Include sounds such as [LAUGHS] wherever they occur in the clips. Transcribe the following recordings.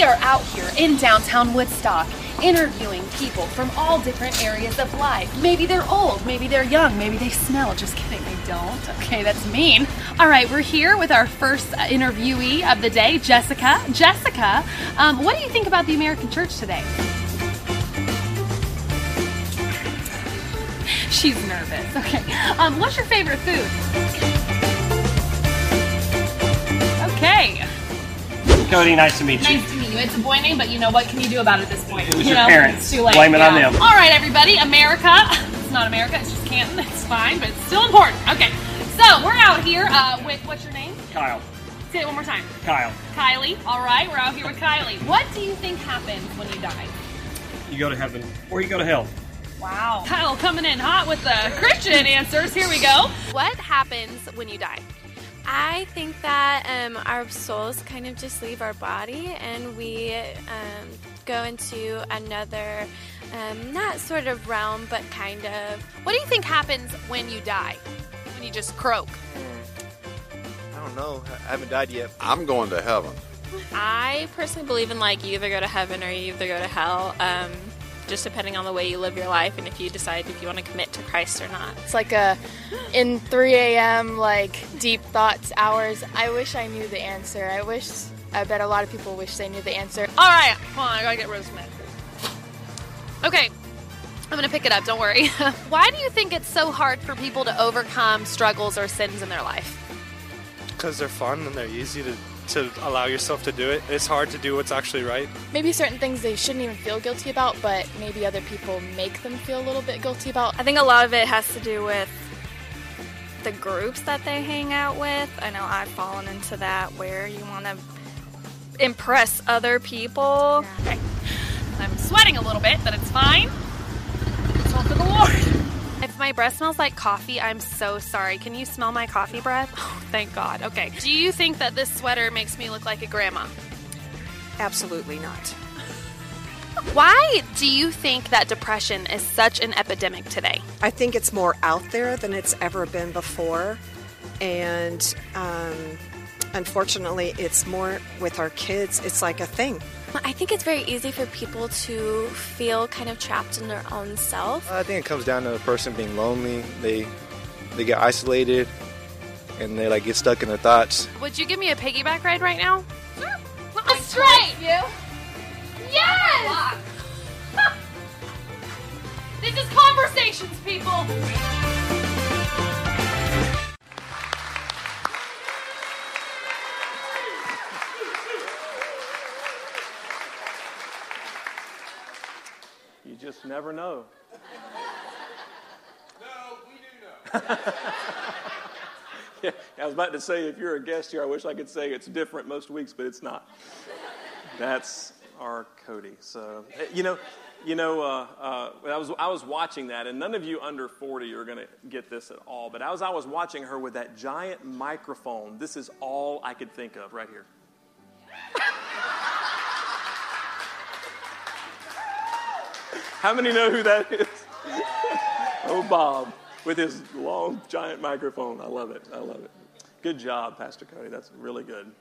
We are out here in downtown Woodstock interviewing people from all different areas of life. Maybe they're old, maybe they're young, maybe they smell. Just kidding, they don't. Okay, that's mean. All right, we're here with our first interviewee of the day, Jessica. Jessica, um, what do you think about the American church today? She's nervous. Okay. Um, what's your favorite food? Okay. Cody, nice to meet you. Nice to meet you. It's a boy name, but you know what can you do about it at this point? It was you your know, parents. It's too late. Blame it on them. All right, everybody. America. [LAUGHS] It's not America. It's just Canton. It's fine, but it's still important. Okay. So we're out here uh, with what's your name? Kyle. Say it one more time. Kyle. Kylie. All right, we're out here with Kylie. What do you think happens when you die? You go to heaven or you go to hell. Wow. Kyle coming in hot with the Christian answers. Here we go. What happens when you die? I think that um, our souls kind of just leave our body and we um, go into another, um, not sort of realm, but kind of. What do you think happens when you die? When you just croak? I don't know. I haven't died yet. I'm going to heaven. I personally believe in like you either go to heaven or you either go to hell. Um, just depending on the way you live your life and if you decide if you want to commit to Christ or not. It's like a in 3 a.m. like deep thoughts hours. I wish I knew the answer. I wish. I bet a lot of people wish they knew the answer. All right, hold on, I gotta get Rosemary. Okay, I'm gonna pick it up. Don't worry. [LAUGHS] Why do you think it's so hard for people to overcome struggles or sins in their life? Because they're fun and they're easy to, to allow yourself to do it. It's hard to do what's actually right. Maybe certain things they shouldn't even feel guilty about, but maybe other people make them feel a little bit guilty about. I think a lot of it has to do with the groups that they hang out with. I know I've fallen into that where you want to impress other people. Okay. I'm sweating a little bit, but it's fine. It's all for the Lord. If my breath smells like coffee, I'm so sorry. Can you smell my coffee breath? [LAUGHS] Oh, thank God. Okay. Do you think that this sweater makes me look like a grandma? Absolutely not. Why do you think that depression is such an epidemic today? I think it's more out there than it's ever been before. And um, unfortunately, it's more with our kids. It's like a thing. I think it's very easy for people to feel kind of trapped in their own self. I think it comes down to the person being lonely. They they get isolated and they like get stuck in their thoughts. Would you give me a piggyback ride right now? Sure. Straight. You? Yes. [LAUGHS] this is conversations, people. Just never know. No, we do know. [LAUGHS] Yeah, I was about to say, if you're a guest here, I wish I could say it's different most weeks, but it's not. That's our Cody. So, eh, you know, you know, uh, uh, I was I was watching that, and none of you under 40 are going to get this at all. But as I was watching her with that giant microphone, this is all I could think of right here. How many know who that is? [LAUGHS] oh, Bob, with his long, giant microphone. I love it. I love it. Good job, Pastor Cody. That's really good.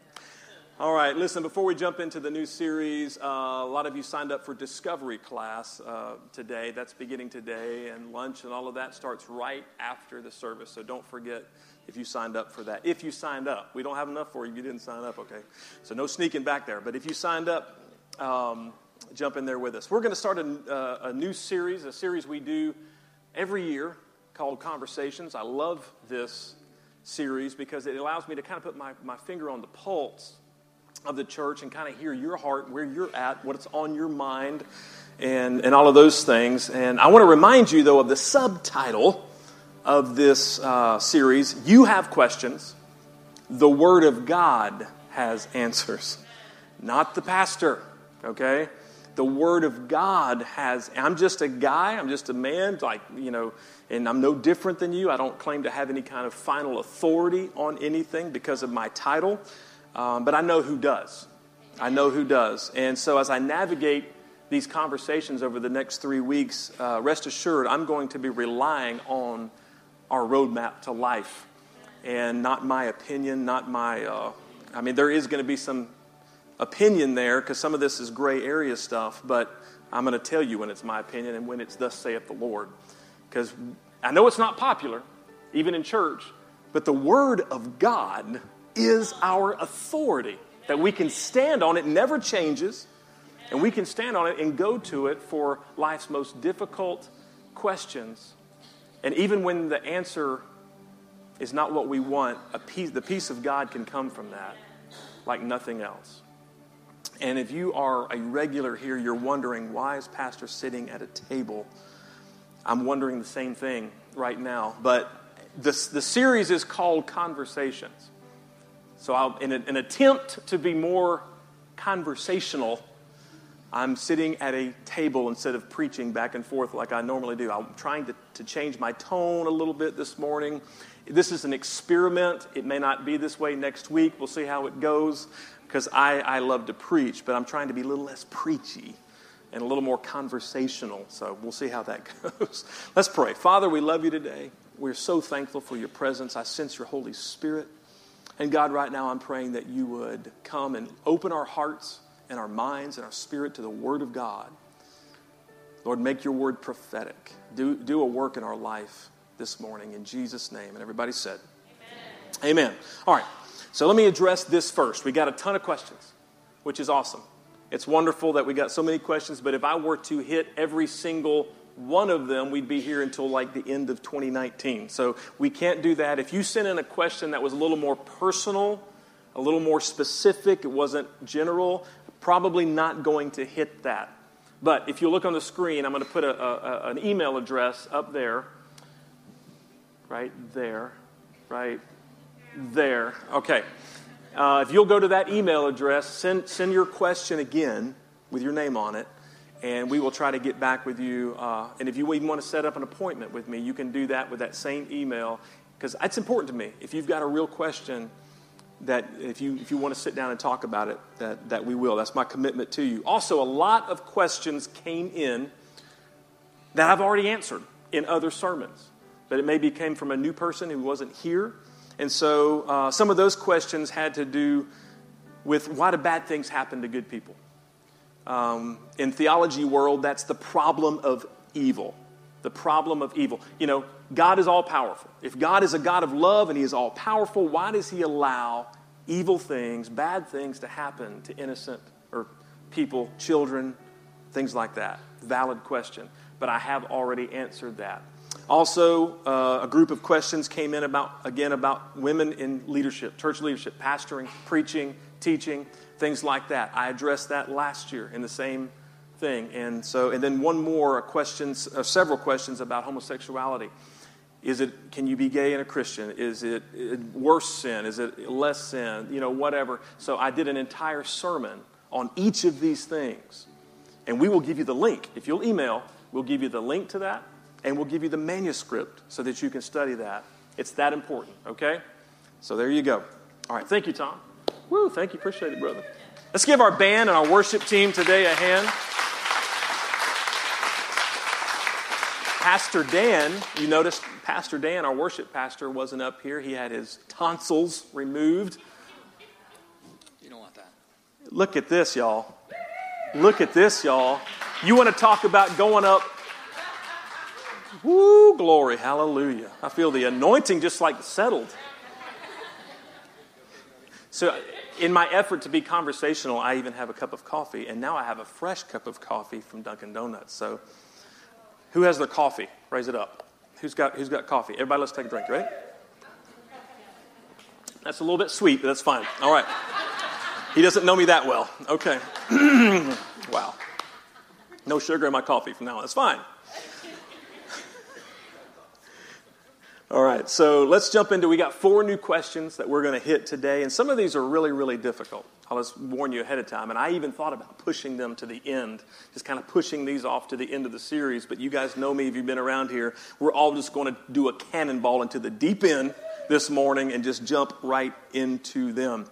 All right, listen, before we jump into the new series, uh, a lot of you signed up for Discovery class uh, today. That's beginning today, and lunch and all of that starts right after the service. So don't forget if you signed up for that. If you signed up, we don't have enough for you you didn't sign up, okay? So no sneaking back there. But if you signed up, um, jump in there with us. We're going to start a, uh, a new series, a series we do every year called Conversations. I love this series because it allows me to kind of put my, my finger on the pulse of the church and kind of hear your heart, where you're at, what's on your mind, and, and all of those things. And I want to remind you, though, of the subtitle of this uh, series You Have Questions, the Word of God has answers, not the pastor, okay? The Word of God has, I'm just a guy, I'm just a man, like, you know, and I'm no different than you. I don't claim to have any kind of final authority on anything because of my title. Um, but I know who does. I know who does. And so as I navigate these conversations over the next three weeks, uh, rest assured I'm going to be relying on our roadmap to life and not my opinion, not my. Uh, I mean, there is going to be some opinion there because some of this is gray area stuff, but I'm going to tell you when it's my opinion and when it's thus saith the Lord. Because I know it's not popular, even in church, but the Word of God is our authority. That we can stand on it, never changes, and we can stand on it and go to it for life's most difficult questions. And even when the answer is not what we want, peace, the peace of God can come from that like nothing else. And if you are a regular here, you're wondering, why is Pastor sitting at a table? I'm wondering the same thing right now. But the, the series is called Conversations. So, I'll, in a, an attempt to be more conversational, I'm sitting at a table instead of preaching back and forth like I normally do. I'm trying to, to change my tone a little bit this morning. This is an experiment. It may not be this way next week. We'll see how it goes because I, I love to preach, but I'm trying to be a little less preachy and a little more conversational. So we'll see how that [LAUGHS] goes. Let's pray. Father, we love you today. We're so thankful for your presence. I sense your Holy Spirit. And God, right now, I'm praying that you would come and open our hearts and our minds and our spirit to the Word of God. Lord, make your word prophetic. Do, do a work in our life this morning in Jesus' name. And everybody said, Amen. Amen. All right. So let me address this first. We got a ton of questions, which is awesome. It's wonderful that we got so many questions, but if I were to hit every single one of them, we'd be here until like the end of 2019. So we can't do that. If you sent in a question that was a little more personal, a little more specific, it wasn't general, probably not going to hit that. But if you look on the screen, I'm going to put a, a, an email address up there, right there, right there. Okay. Uh, if you'll go to that email address, send, send your question again with your name on it, and we will try to get back with you. Uh, and if you even want to set up an appointment with me, you can do that with that same email because that's important to me. If you've got a real question, that if you if you want to sit down and talk about it, that that we will. That's my commitment to you. Also, a lot of questions came in that I've already answered in other sermons, but it maybe came from a new person who wasn't here and so uh, some of those questions had to do with why do bad things happen to good people? Um, in theology world, that's the problem of evil. The problem of evil. You know, God is all powerful. If God is a God of love and He is all powerful, why does He allow evil things, bad things to happen to innocent or people, children, things like that? Valid question. But I have already answered that. Also, uh, a group of questions came in about, again, about women in leadership, church leadership, pastoring, preaching, teaching, things like that. I addressed that last year in the same thing. And so, and then one more questions, uh, several questions about homosexuality. Is it, can you be gay and a Christian? Is it, it worse sin? Is it less sin? You know, whatever. So I did an entire sermon on each of these things. And we will give you the link. If you'll email, we'll give you the link to that and we'll give you the manuscript so that you can study that. It's that important, okay? So there you go. All right, thank you, Tom. Woo, thank you. Appreciate it, brother. Let's give our band and our worship team today a hand. Pastor Dan, you noticed Pastor Dan, our worship pastor, wasn't up here. He had his tonsils removed. You don't want that. Look at this, y'all. Look at this, y'all. You want to talk about going up Woo, glory, hallelujah. I feel the anointing just like settled. So, in my effort to be conversational, I even have a cup of coffee, and now I have a fresh cup of coffee from Dunkin' Donuts. So, who has their coffee? Raise it up. Who's got, who's got coffee? Everybody, let's take a drink, right? That's a little bit sweet, but that's fine. All right. He doesn't know me that well. Okay. [CLEARS THROAT] wow. No sugar in my coffee from now on. That's fine. All right, so let's jump into. We got four new questions that we're going to hit today, and some of these are really, really difficult. I'll just warn you ahead of time. And I even thought about pushing them to the end, just kind of pushing these off to the end of the series. But you guys know me if you've been around here. We're all just going to do a cannonball into the deep end this morning and just jump right into them.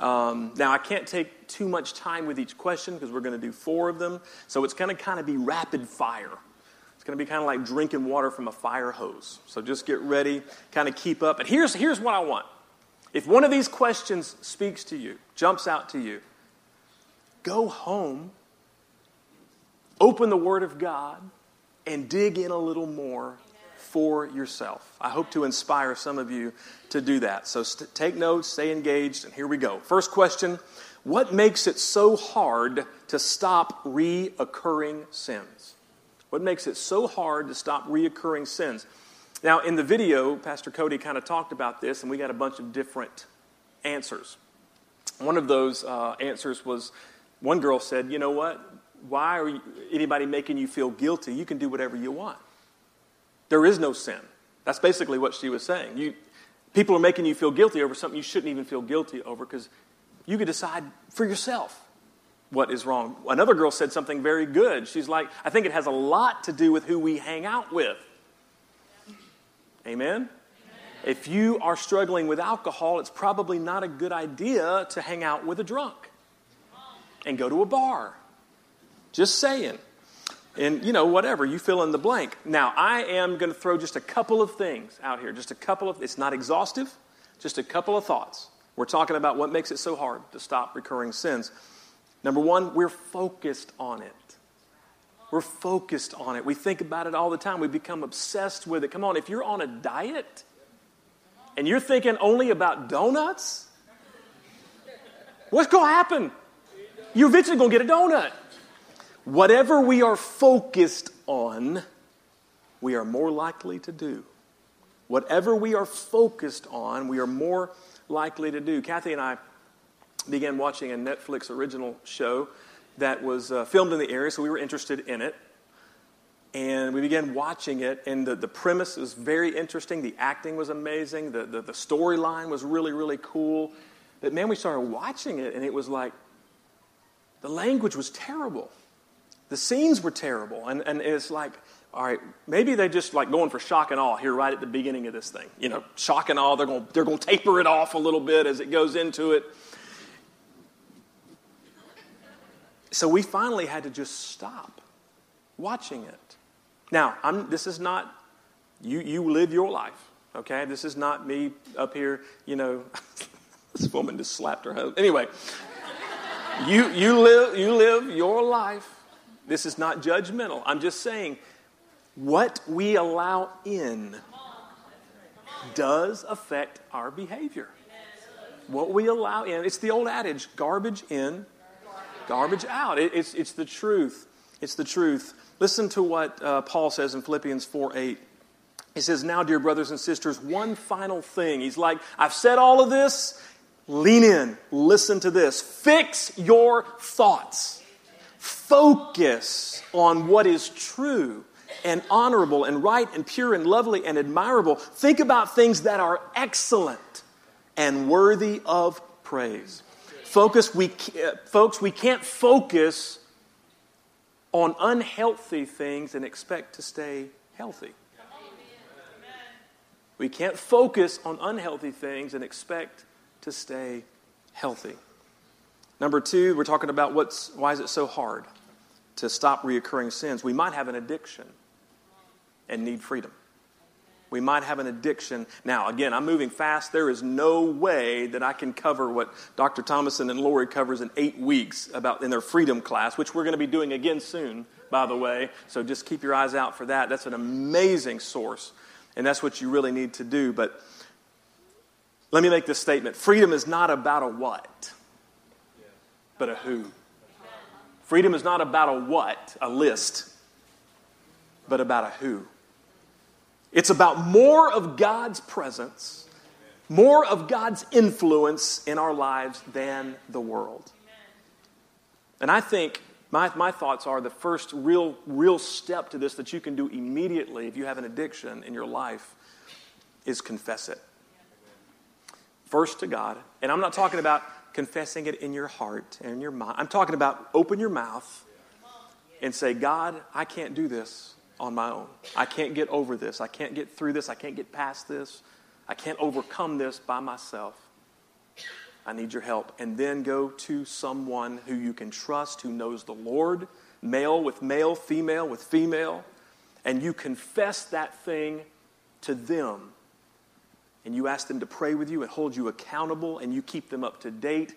Um, now, I can't take too much time with each question because we're going to do four of them. So it's going to kind of be rapid fire. It's going to be kind of like drinking water from a fire hose. So just get ready, kind of keep up. And here's, here's what I want. If one of these questions speaks to you, jumps out to you, go home, open the Word of God, and dig in a little more for yourself. I hope to inspire some of you to do that. So st- take notes, stay engaged, and here we go. First question What makes it so hard to stop reoccurring sins? What makes it so hard to stop reoccurring sins? Now, in the video, Pastor Cody kind of talked about this, and we got a bunch of different answers. One of those uh, answers was one girl said, You know what? Why are you, anybody making you feel guilty? You can do whatever you want. There is no sin. That's basically what she was saying. You, people are making you feel guilty over something you shouldn't even feel guilty over because you could decide for yourself what is wrong. Another girl said something very good. She's like, I think it has a lot to do with who we hang out with. Amen? If you are struggling with alcohol, it's probably not a good idea to hang out with a drunk and go to a bar. Just saying. And, you know, whatever, you fill in the blank. Now, I am going to throw just a couple of things out here. Just a couple of, it's not exhaustive, just a couple of thoughts. We're talking about what makes it so hard to stop recurring sins. Number one, we're focused on it. We're focused on it. We think about it all the time. We become obsessed with it. Come on, if you're on a diet and you're thinking only about donuts, what's going to happen? You're eventually going to get a donut. Whatever we are focused on, we are more likely to do. Whatever we are focused on, we are more likely to do. Kathy and I began watching a Netflix original show that was uh, filmed in the area, so we were interested in it. And we began watching it, and the, the premise was very interesting. The acting was amazing. The, the, the storyline was really, really cool. But man, we started watching it, and it was like the language was terrible. The scenes were terrible. And, and it's like, all right, maybe they just like going for shock and awe here right at the beginning of this thing. You know, shock and awe, they're going to they're to taper it off a little bit as it goes into it. So we finally had to just stop watching it. Now, I'm, this is not, you, you live your life, okay? This is not me up here, you know, [LAUGHS] this woman just slapped her husband. Anyway, you, you, live, you live your life. This is not judgmental. I'm just saying what we allow in does affect our behavior. What we allow in, it's the old adage garbage in, garbage out. It, it's, it's the truth. It's the truth. Listen to what uh, Paul says in Philippians 4 8. He says, Now, dear brothers and sisters, one final thing. He's like, I've said all of this. Lean in. Listen to this. Fix your thoughts. Focus on what is true and honorable and right and pure and lovely and admirable. Think about things that are excellent and worthy of praise. Focus, we, uh, folks, we can't focus on unhealthy things and expect to stay healthy. We can't focus on unhealthy things and expect to stay healthy. Number two, we're talking about what's, why is it so hard to stop reoccurring sins? We might have an addiction and need freedom. We might have an addiction. Now, again, I'm moving fast. There is no way that I can cover what Dr. Thomason and Lori covers in eight weeks about in their freedom class, which we're going to be doing again soon, by the way. So just keep your eyes out for that. That's an amazing source, and that's what you really need to do. But let me make this statement freedom is not about a what, but a who. Freedom is not about a what, a list, but about a who. It's about more of God's presence, more of God's influence in our lives than the world. And I think my, my thoughts are the first real, real step to this that you can do immediately if you have an addiction in your life is confess it. First to God. And I'm not talking about confessing it in your heart and in your mind. I'm talking about open your mouth and say, God, I can't do this on my own. I can't get over this. I can't get through this. I can't get past this. I can't overcome this by myself. I need your help. And then go to someone who you can trust, who knows the Lord, male with male, female with female, and you confess that thing to them. And you ask them to pray with you and hold you accountable, and you keep them up to date.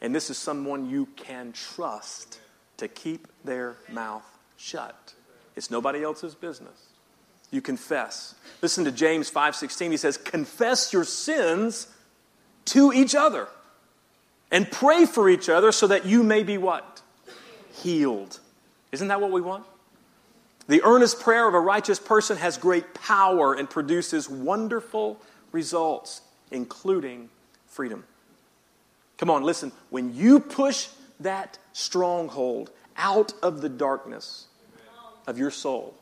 And this is someone you can trust to keep their mouth shut. It's nobody else's business. You confess. Listen to James 5:16. He says, "Confess your sins to each other and pray for each other so that you may be what? Healed." Isn't that what we want? The earnest prayer of a righteous person has great power and produces wonderful results, including freedom. Come on, listen. When you push that stronghold out of the darkness of your soul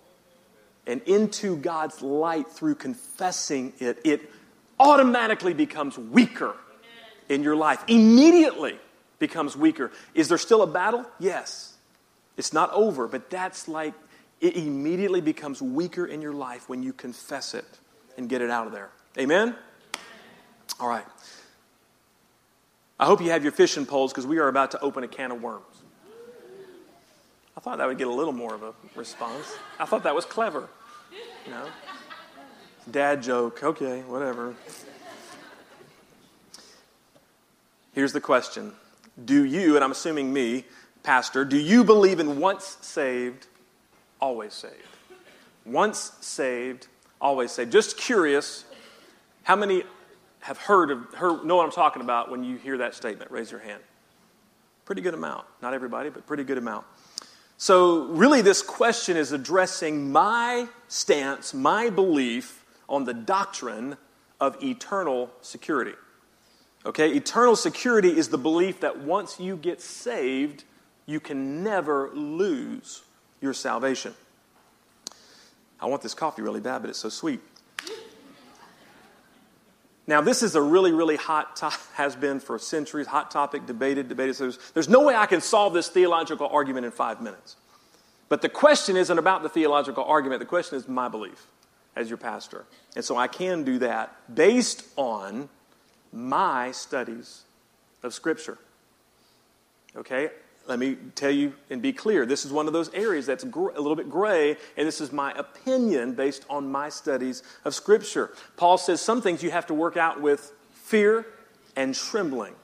and into God's light through confessing it, it automatically becomes weaker in your life. Immediately becomes weaker. Is there still a battle? Yes. It's not over, but that's like it immediately becomes weaker in your life when you confess it and get it out of there. Amen? All right. I hope you have your fishing poles because we are about to open a can of worms. I thought that would get a little more of a response. I thought that was clever. You know? Dad joke. Okay, whatever. Here's the question Do you, and I'm assuming me, Pastor, do you believe in once saved, always saved? Once saved, always saved. Just curious, how many have heard of heard, know what I'm talking about when you hear that statement? Raise your hand. Pretty good amount. Not everybody, but pretty good amount. So, really, this question is addressing my stance, my belief on the doctrine of eternal security. Okay, eternal security is the belief that once you get saved, you can never lose your salvation. I want this coffee really bad, but it's so sweet. Now, this is a really, really hot, to- [LAUGHS] has been for centuries, hot topic, debated, debated. So there's, there's no way I can solve this theological argument in five minutes. But the question isn't about the theological argument, the question is my belief as your pastor. And so I can do that based on my studies of Scripture. Okay? Let me tell you and be clear. This is one of those areas that's gr- a little bit gray, and this is my opinion based on my studies of Scripture. Paul says some things you have to work out with fear and trembling.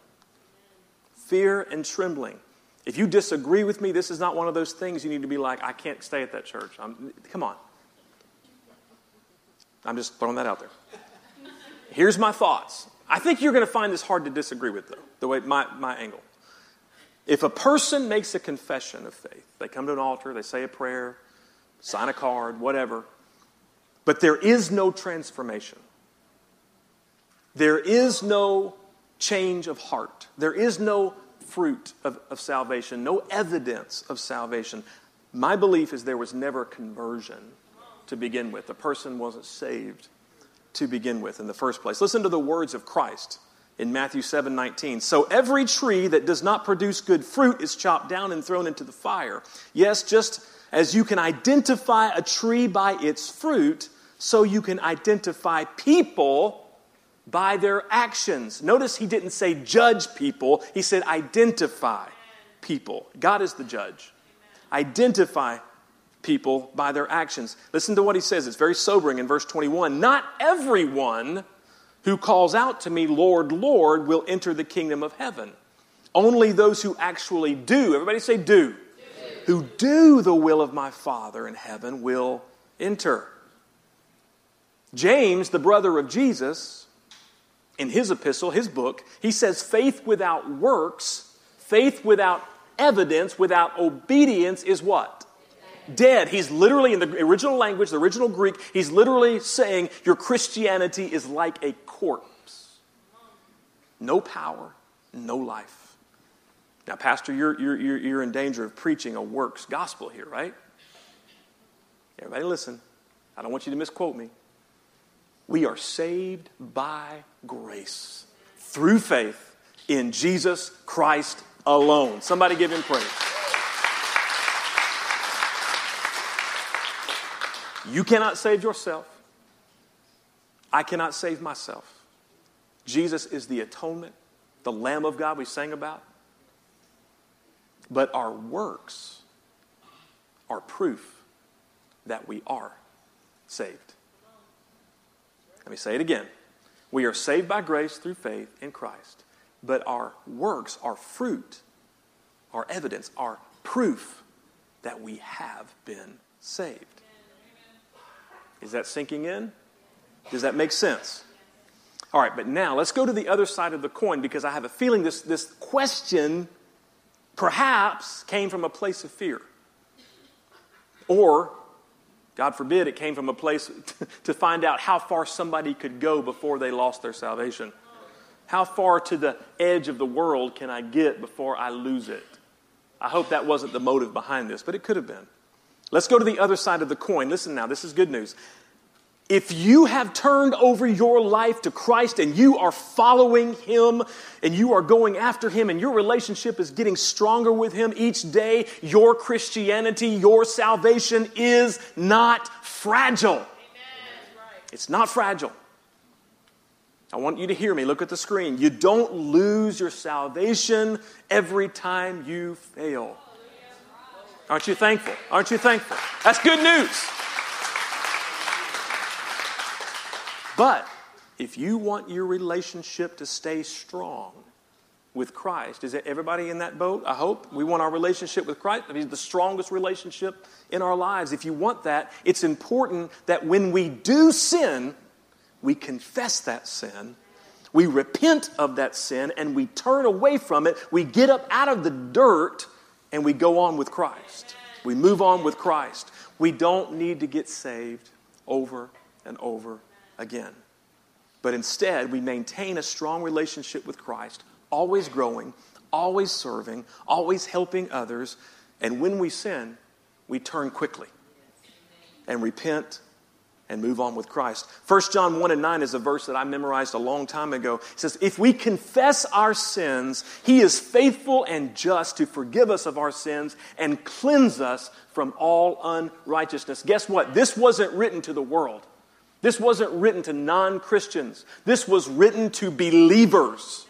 Fear and trembling. If you disagree with me, this is not one of those things you need to be like, I can't stay at that church. I'm, come on. I'm just throwing that out there. Here's my thoughts. I think you're going to find this hard to disagree with, though, the way my, my angle. If a person makes a confession of faith, they come to an altar, they say a prayer, sign a card, whatever, but there is no transformation. There is no change of heart. There is no fruit of, of salvation, no evidence of salvation. My belief is there was never conversion to begin with. The person wasn't saved to begin with in the first place. Listen to the words of Christ in Matthew 7 19. So every tree that does not produce good fruit is chopped down and thrown into the fire. Yes, just as you can identify a tree by its fruit, so you can identify people by their actions. Notice he didn't say judge people, he said identify people. God is the judge. Identify people by their actions. Listen to what he says. It's very sobering in verse 21. Not everyone who calls out to me, Lord, Lord, will enter the kingdom of heaven. Only those who actually do, everybody say do, do. who do the will of my Father in heaven will enter. James, the brother of Jesus, in his epistle, his book, he says faith without works, faith without evidence, without obedience is what? Dead. He's literally, in the original language, the original Greek, he's literally saying your Christianity is like a corpse. No power, no life. Now, Pastor, you're, you're, you're, in danger of preaching a works gospel here, right? Everybody listen. I don't want you to misquote me. We are saved by grace through faith in Jesus Christ alone. Somebody give him praise. You cannot save yourself. I cannot save myself. Jesus is the atonement, the Lamb of God we sang about. But our works are proof that we are saved. Let me say it again. We are saved by grace through faith in Christ. but our works, our fruit, our evidence, our proof that we have been saved. Is that sinking in? Does that make sense? All right, but now let's go to the other side of the coin because I have a feeling this, this question perhaps came from a place of fear. Or, God forbid, it came from a place [LAUGHS] to find out how far somebody could go before they lost their salvation. How far to the edge of the world can I get before I lose it? I hope that wasn't the motive behind this, but it could have been. Let's go to the other side of the coin. Listen now, this is good news. If you have turned over your life to Christ and you are following Him and you are going after Him and your relationship is getting stronger with Him each day, your Christianity, your salvation is not fragile. It's not fragile. I want you to hear me. Look at the screen. You don't lose your salvation every time you fail. Aren't you thankful? Aren't you thankful? That's good news. But if you want your relationship to stay strong with Christ, is it everybody in that boat? I hope. We want our relationship with Christ to the strongest relationship in our lives. If you want that, it's important that when we do sin, we confess that sin, we repent of that sin, and we turn away from it. We get up out of the dirt and we go on with Christ. We move on with Christ. We don't need to get saved over and over again. But instead, we maintain a strong relationship with Christ, always growing, always serving, always helping others. And when we sin, we turn quickly and repent and move on with Christ. 1 John 1 and 9 is a verse that I memorized a long time ago. It says, If we confess our sins, He is faithful and just to forgive us of our sins and cleanse us from all unrighteousness. Guess what? This wasn't written to the world. This wasn't written to non Christians. This was written to believers.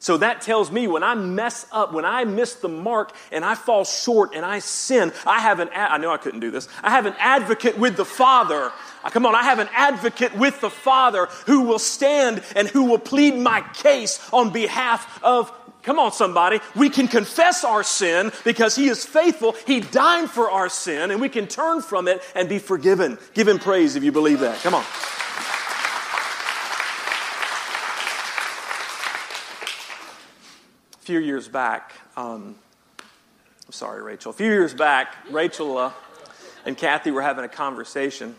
So that tells me when I mess up, when I miss the mark and I fall short and I sin, I have an, I know I couldn't do this. I have an advocate with the Father. Uh, come on, I have an advocate with the Father who will stand and who will plead my case on behalf of Come on, somebody. We can confess our sin because He is faithful. He died for our sin, and we can turn from it and be forgiven. Give Him praise if you believe that. Come on. Few years back, um, I'm sorry, Rachel. A few years back, Rachel uh, and Kathy were having a conversation,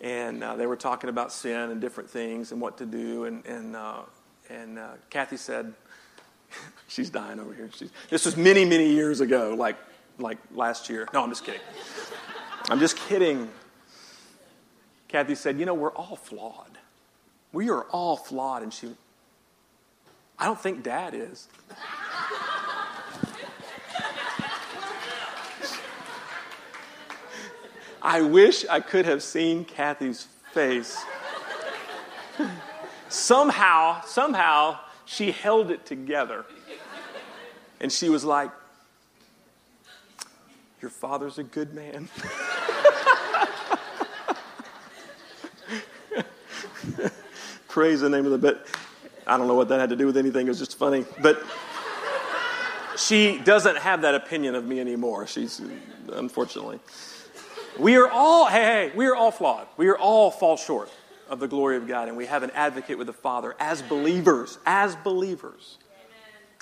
and uh, they were talking about sin and different things and what to do. And, and, uh, and uh, Kathy said, [LAUGHS] She's dying over here. She's, this was many, many years ago, like, like last year. No, I'm just kidding. I'm just kidding. Kathy said, You know, we're all flawed. We are all flawed. And she, I don't think dad is. I wish I could have seen Kathy's face. somehow, somehow, she held it together. And she was like, Your father's a good man. [LAUGHS] Praise the name of the bit. I don't know what that had to do with anything. It was just funny. But she doesn't have that opinion of me anymore. She's, unfortunately. We are all, hey, hey, we are all flawed. We are all fall short of the glory of God, and we have an advocate with the Father as believers, as believers.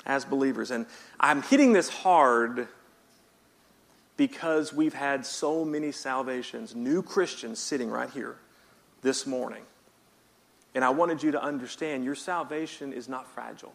As believers. And I'm hitting this hard because we've had so many salvations, new Christians sitting right here this morning. And I wanted you to understand your salvation is not fragile.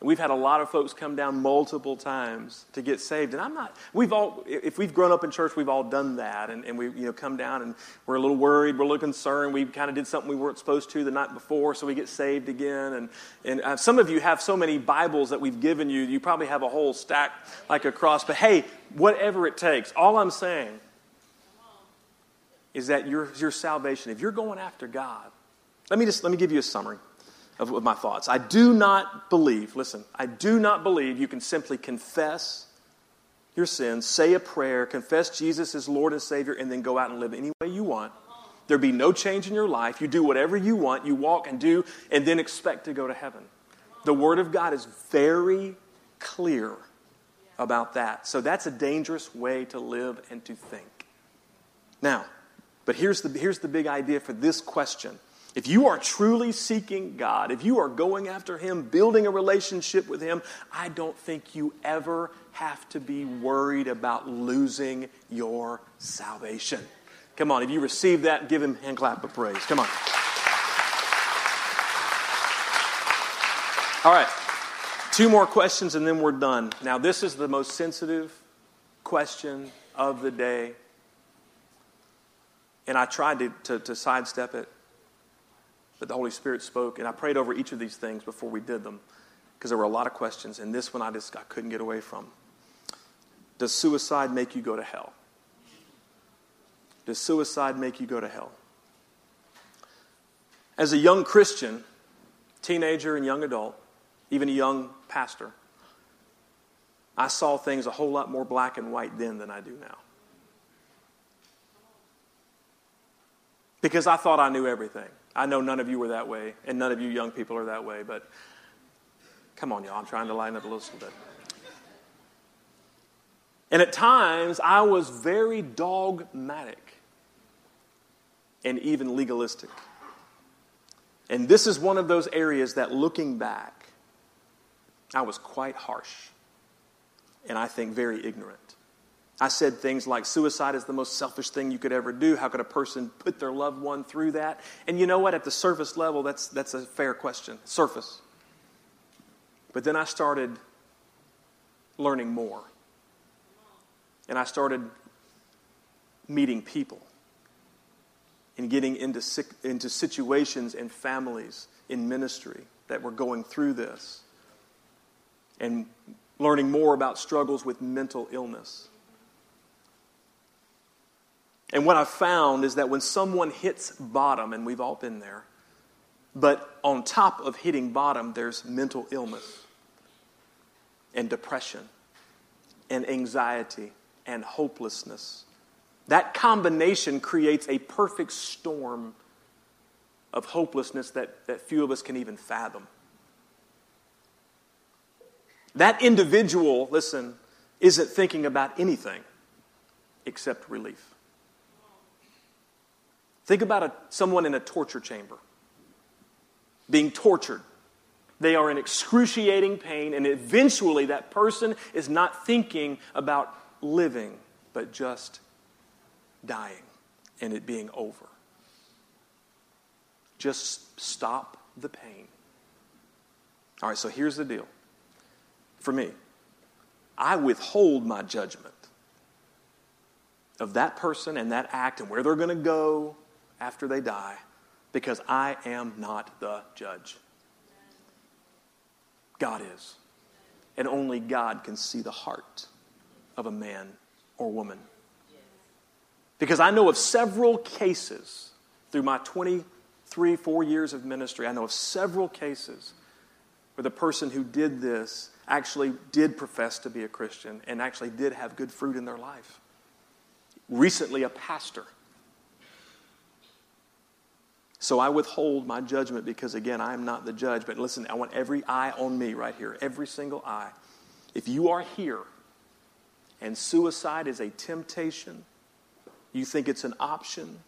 We've had a lot of folks come down multiple times to get saved. And I'm not, we've all, if we've grown up in church, we've all done that. And, and we, you know, come down and we're a little worried, we're a little concerned. We kind of did something we weren't supposed to the night before, so we get saved again. And, and uh, some of you have so many Bibles that we've given you, you probably have a whole stack like a cross. But hey, whatever it takes, all I'm saying is that your, your salvation, if you're going after God, let me just, let me give you a summary of, of my thoughts. I do not believe, listen, I do not believe you can simply confess your sins, say a prayer, confess Jesus as Lord and Savior, and then go out and live any way you want. There be no change in your life. You do whatever you want, you walk and do, and then expect to go to heaven. The Word of God is very clear about that. So that's a dangerous way to live and to think. Now, but here's the, here's the big idea for this question. If you are truly seeking God, if you are going after Him, building a relationship with Him, I don't think you ever have to be worried about losing your salvation. Come on, if you receive that, give Him a hand clap of praise. Come on. All right, two more questions and then we're done. Now, this is the most sensitive question of the day. And I tried to, to, to sidestep it, but the Holy Spirit spoke, and I prayed over each of these things before we did them because there were a lot of questions, and this one I just I couldn't get away from. Does suicide make you go to hell? Does suicide make you go to hell? As a young Christian, teenager and young adult, even a young pastor, I saw things a whole lot more black and white then than I do now. Because I thought I knew everything. I know none of you were that way, and none of you young people are that way, but come on, y'all. I'm trying to line up a little bit. And at times, I was very dogmatic and even legalistic. And this is one of those areas that looking back, I was quite harsh and I think very ignorant. I said things like suicide is the most selfish thing you could ever do. How could a person put their loved one through that? And you know what? At the surface level, that's, that's a fair question. Surface. But then I started learning more. And I started meeting people and getting into, into situations and families in ministry that were going through this and learning more about struggles with mental illness. And what I've found is that when someone hits bottom, and we've all been there, but on top of hitting bottom, there's mental illness and depression and anxiety and hopelessness. That combination creates a perfect storm of hopelessness that, that few of us can even fathom. That individual, listen, isn't thinking about anything except relief. Think about a, someone in a torture chamber being tortured. They are in excruciating pain, and eventually that person is not thinking about living, but just dying and it being over. Just stop the pain. All right, so here's the deal for me, I withhold my judgment of that person and that act and where they're going to go after they die because I am not the judge. God is. And only God can see the heart of a man or woman. Because I know of several cases through my 23, 4 years of ministry, I know of several cases where the person who did this actually did profess to be a Christian and actually did have good fruit in their life. Recently, a pastor. So I withhold my judgment because, again, I am not the judge. But listen, I want every eye on me right here, every single eye. If you are here and suicide is a temptation, you think it's an option,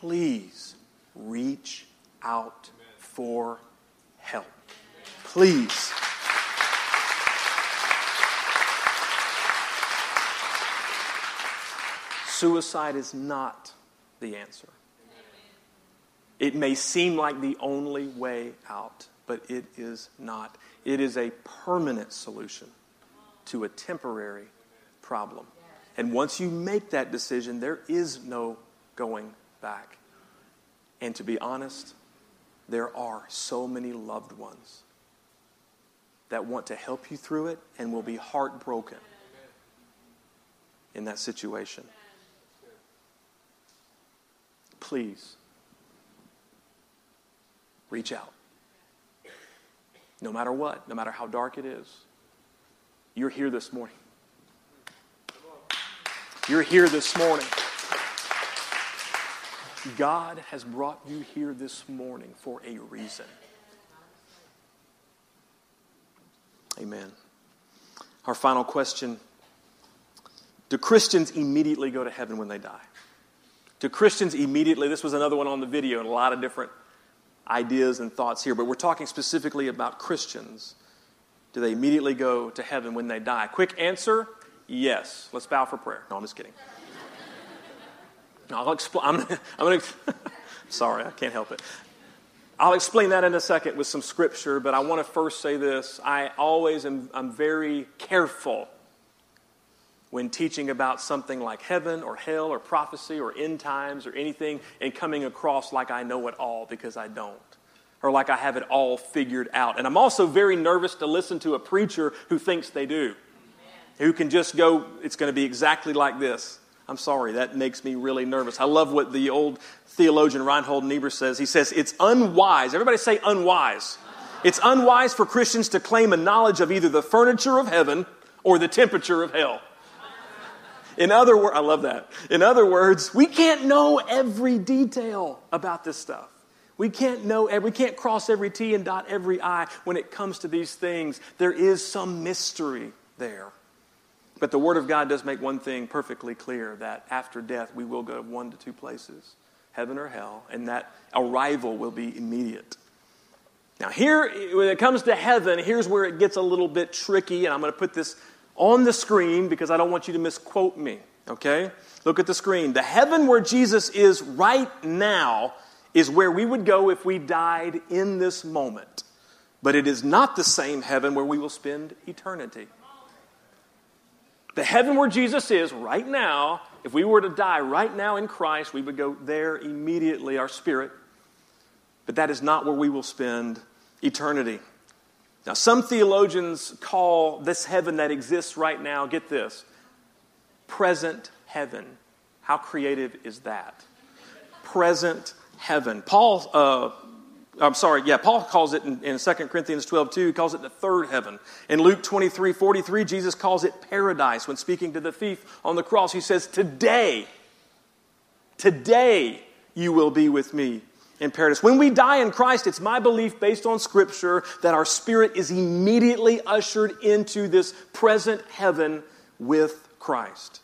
please reach out for help. Please. Suicide is not the answer. It may seem like the only way out, but it is not. It is a permanent solution to a temporary problem. And once you make that decision, there is no going back. And to be honest, there are so many loved ones that want to help you through it and will be heartbroken in that situation. Please reach out. No matter what, no matter how dark it is, you're here this morning. You're here this morning. God has brought you here this morning for a reason. Amen. Our final question Do Christians immediately go to heaven when they die? Do Christians immediately, this was another one on the video and a lot of different ideas and thoughts here, but we're talking specifically about Christians. Do they immediately go to heaven when they die? Quick answer yes. Let's bow for prayer. No, I'm just kidding. I'll explain. I'm, [LAUGHS] I'm to. [LAUGHS] Sorry, I can't help it. I'll explain that in a second with some scripture, but I want to first say this. I always am I'm very careful when teaching about something like heaven or hell or prophecy or end times or anything and coming across like I know it all because I don't. Or like I have it all figured out. And I'm also very nervous to listen to a preacher who thinks they do, who can just go, it's going to be exactly like this. I'm sorry, that makes me really nervous. I love what the old theologian Reinhold Niebuhr says. He says, It's unwise. Everybody say unwise. It's unwise for Christians to claim a knowledge of either the furniture of heaven or the temperature of hell. In other words, I love that. In other words, we can't know every detail about this stuff. We can't know, we can't cross every T and dot every I when it comes to these things. There is some mystery there. But the Word of God does make one thing perfectly clear that after death, we will go one to two places heaven or hell, and that arrival will be immediate. Now, here, when it comes to heaven, here's where it gets a little bit tricky, and I'm going to put this on the screen because I don't want you to misquote me, okay? Look at the screen. The heaven where Jesus is right now is where we would go if we died in this moment. But it is not the same heaven where we will spend eternity. The heaven where Jesus is right now, if we were to die right now in Christ, we would go there immediately, our spirit. But that is not where we will spend eternity. Now, some theologians call this heaven that exists right now, get this, present heaven. How creative is that? Present heaven. Paul uh, I'm sorry, yeah, Paul calls it in, in 2 Corinthians 12, 2, he calls it the third heaven. In Luke 23, 43, Jesus calls it paradise. When speaking to the thief on the cross, he says, Today, today you will be with me in paradise. When we die in Christ, it's my belief based on Scripture that our spirit is immediately ushered into this present heaven with Christ.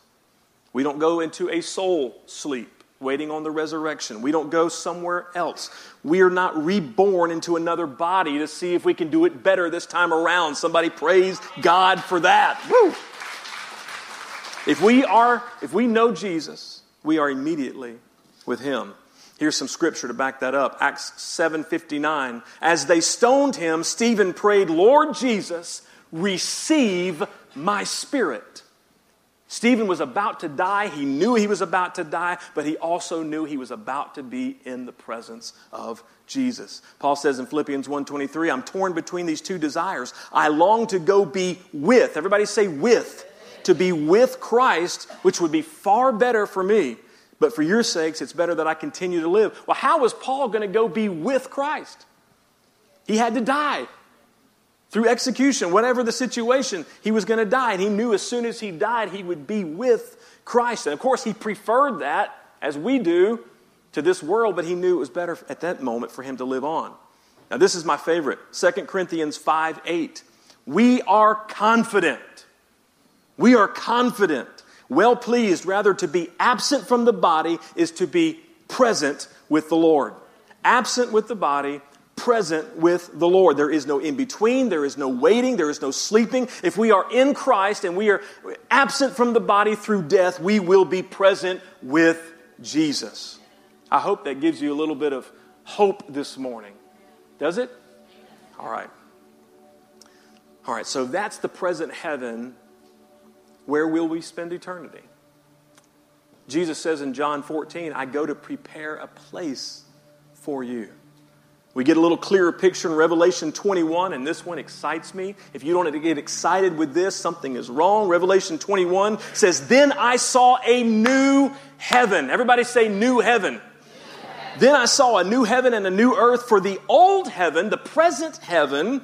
We don't go into a soul sleep waiting on the resurrection. We don't go somewhere else. We are not reborn into another body to see if we can do it better this time around. Somebody praise God for that. Woo! If we are, if we know Jesus, we are immediately with him. Here's some scripture to back that up. Acts 7:59. As they stoned him, Stephen prayed, "Lord Jesus, receive my spirit." Stephen was about to die. He knew he was about to die, but he also knew he was about to be in the presence of Jesus. Paul says in Philippians 1:23, I'm torn between these two desires. I long to go be with. Everybody say with. To be with Christ, which would be far better for me. But for your sakes, it's better that I continue to live. Well, how was Paul going to go be with Christ? He had to die through execution, whatever the situation, he was going to die. And he knew as soon as he died, he would be with Christ. And of course, he preferred that, as we do, to this world, but he knew it was better at that moment for him to live on. Now, this is my favorite 2 Corinthians 5 8. We are confident. We are confident, well pleased, rather to be absent from the body is to be present with the Lord. Absent with the body present with the Lord. There is no in between, there is no waiting, there is no sleeping. If we are in Christ and we are absent from the body through death, we will be present with Jesus. I hope that gives you a little bit of hope this morning. Does it? All right. All right, so that's the present heaven. Where will we spend eternity? Jesus says in John 14, I go to prepare a place for you. We get a little clearer picture in Revelation 21, and this one excites me. If you don't get excited with this, something is wrong. Revelation 21 says, Then I saw a new heaven. Everybody say, New heaven. Then I saw a new heaven and a new earth, for the old heaven, the present heaven,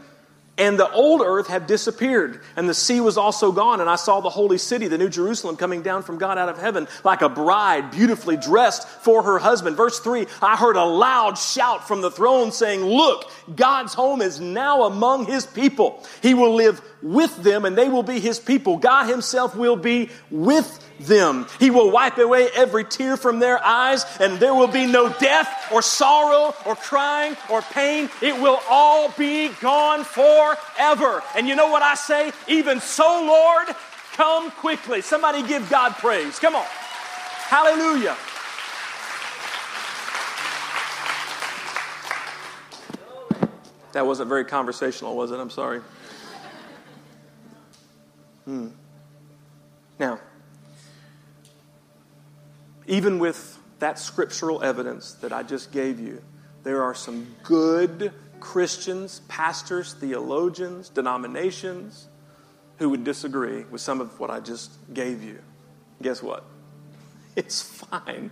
and the old earth had disappeared, and the sea was also gone. And I saw the holy city, the New Jerusalem, coming down from God out of heaven like a bride beautifully dressed for her husband. Verse 3 I heard a loud shout from the throne saying, Look, God's home is now among his people. He will live with them, and they will be his people. God himself will be with them. He will wipe away every tear from their eyes, and there will be no death or sorrow or crying or pain. It will all be gone forever. And you know what I say? Even so, Lord, come quickly. Somebody give God praise. Come on. Hallelujah. That wasn't very conversational, was it? I'm sorry. Hmm. Now, even with that scriptural evidence that I just gave you, there are some good Christians, pastors, theologians, denominations who would disagree with some of what I just gave you. Guess what? [LAUGHS] It's fine.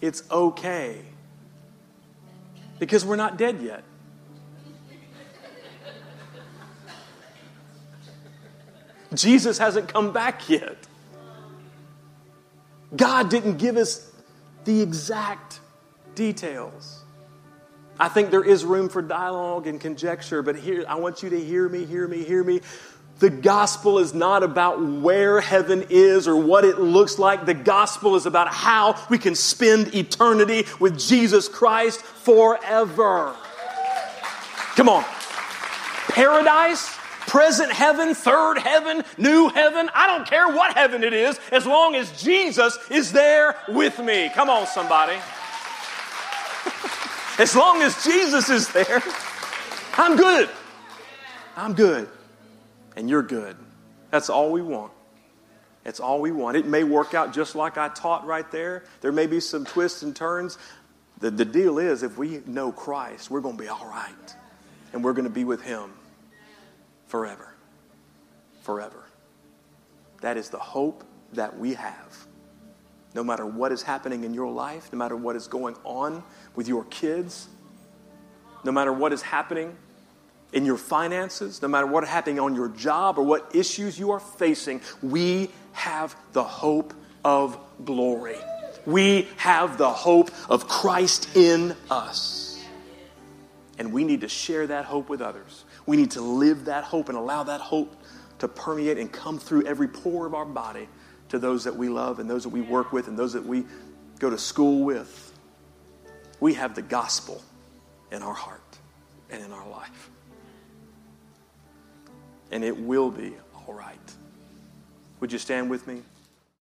It's okay. Because we're not dead yet. Jesus hasn't come back yet. God didn't give us the exact details. I think there is room for dialogue and conjecture, but here, I want you to hear me, hear me, hear me. The gospel is not about where heaven is or what it looks like. The gospel is about how we can spend eternity with Jesus Christ forever. Come on. Paradise present heaven, third heaven, new heaven. I don't care what heaven it is, as long as Jesus is there with me. Come on, somebody. [LAUGHS] as long as Jesus is there, I'm good. I'm good. And you're good. That's all we want. That's all we want. It may work out just like I taught right there. There may be some twists and turns. The, the deal is, if we know Christ, we're going to be all right. And we're going to be with Him forever. Forever. That is the hope that we have. No matter what is happening in your life, no matter what is going on with your kids, no matter what is happening in your finances, no matter what is happening on your job or what issues you are facing, we have the hope of glory. We have the hope of Christ in us. And we need to share that hope with others. We need to live that hope and allow that hope to permeate and come through every pore of our body to those that we love and those that we work with and those that we go to school with. We have the gospel in our heart and in our life. And it will be all right. Would you stand with me?